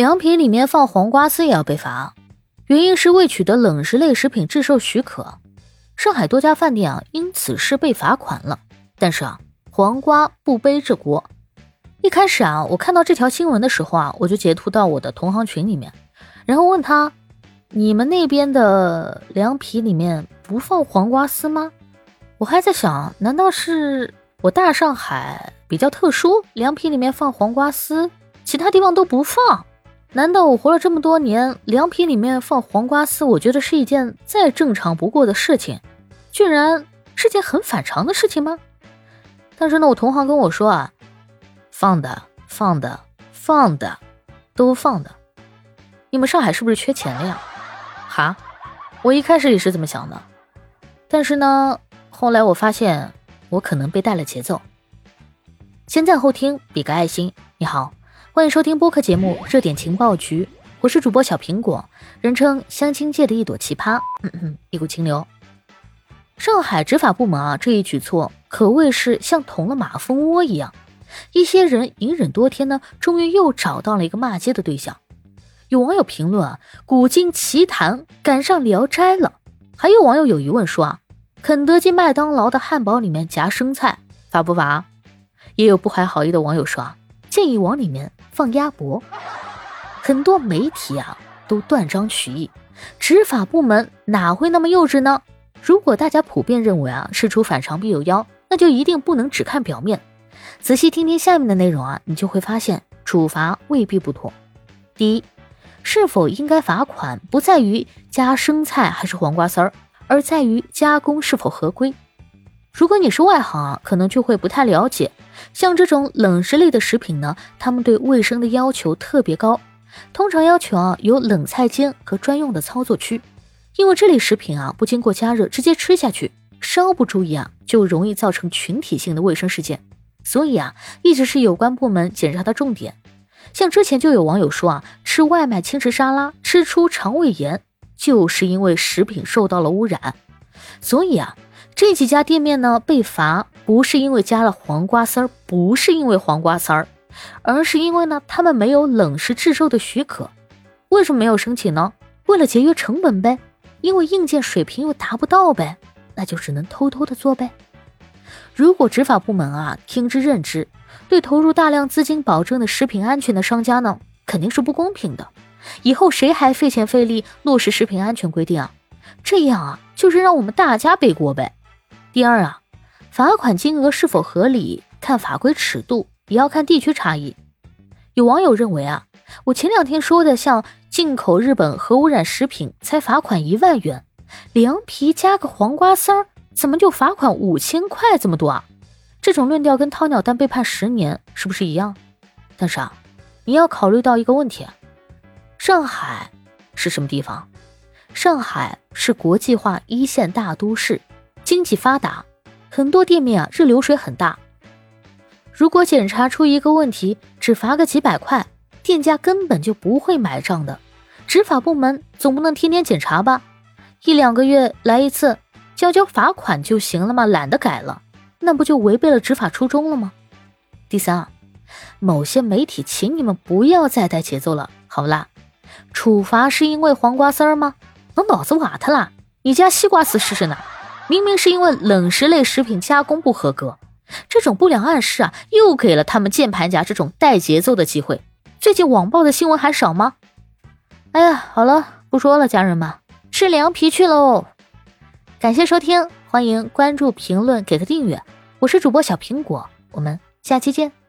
凉皮里面放黄瓜丝也要被罚，原因是未取得冷食类食品制售许可。上海多家饭店啊，因此事被罚款了。但是啊，黄瓜不背这锅。一开始啊，我看到这条新闻的时候啊，我就截图到我的同行群里面，然后问他：你们那边的凉皮里面不放黄瓜丝吗？我还在想，难道是我大上海比较特殊，凉皮里面放黄瓜丝，其他地方都不放？难道我活了这么多年，凉皮里面放黄瓜丝，我觉得是一件再正常不过的事情，居然是件很反常的事情吗？但是呢，我同行跟我说啊，放的放的放的都放的，你们上海是不是缺钱了呀？哈，我一开始也是这么想的，但是呢。后来我发现，我可能被带了节奏。先赞后听，比个爱心。你好，欢迎收听播客节目《热点情报局》，我是主播小苹果，人称相亲界的一朵奇葩，嗯 嗯一股清流。上海执法部门啊，这一举措可谓是像捅了马蜂窝一样。一些人隐忍多天呢，终于又找到了一个骂街的对象。有网友评论啊，古今奇谈赶上聊斋了。还有网友有疑问说啊。肯德基、麦当劳的汉堡里面夹生菜，罚不罚？也有不怀好意的网友说啊，建议往里面放鸭脖。很多媒体啊都断章取义，执法部门哪会那么幼稚呢？如果大家普遍认为啊事出反常必有妖，那就一定不能只看表面，仔细听听下面的内容啊，你就会发现处罚未必不妥。第一，是否应该罚款，不在于加生菜还是黄瓜丝儿。而在于加工是否合规。如果你是外行啊，可能就会不太了解。像这种冷食类的食品呢，他们对卫生的要求特别高，通常要求啊有冷菜间和专用的操作区。因为这类食品啊不经过加热直接吃下去，稍不注意啊就容易造成群体性的卫生事件。所以啊一直是有关部门检查的重点。像之前就有网友说啊，吃外卖轻食沙拉吃出肠胃炎。就是因为食品受到了污染，所以啊，这几家店面呢被罚，不是因为加了黄瓜丝儿，不是因为黄瓜丝儿，而是因为呢他们没有冷食制售的许可。为什么没有申请呢？为了节约成本呗，因为硬件水平又达不到呗，那就只能偷偷的做呗。如果执法部门啊听之任之，对投入大量资金保证的食品安全的商家呢，肯定是不公平的。以后谁还费钱费力落实食品安全规定啊？这样啊，就是让我们大家背锅呗。第二啊，罚款金额是否合理，看法规尺度，也要看地区差异。有网友认为啊，我前两天说的像进口日本核污染食品才罚款一万元，凉皮加个黄瓜丝儿怎么就罚款五千块这么多啊？这种论调跟掏鸟蛋被判十年是不是一样？但是啊，你要考虑到一个问题。上海是什么地方？上海是国际化一线大都市，经济发达，很多店面啊日流水很大。如果检查出一个问题，只罚个几百块，店家根本就不会买账的。执法部门总不能天天检查吧？一两个月来一次，交交罚款就行了吗？懒得改了，那不就违背了执法初衷了吗？第三啊，某些媒体，请你们不要再带节奏了，好啦？处罚是因为黄瓜丝儿吗？我脑子瓦特啦！你加西瓜丝试试呢？明明是因为冷食类食品加工不合格，这种不良暗示啊，又给了他们键盘侠这种带节奏的机会。最近网暴的新闻还少吗？哎呀，好了，不说了，家人们，吃凉皮去喽！感谢收听，欢迎关注、评论、给个订阅，我是主播小苹果，我们下期见。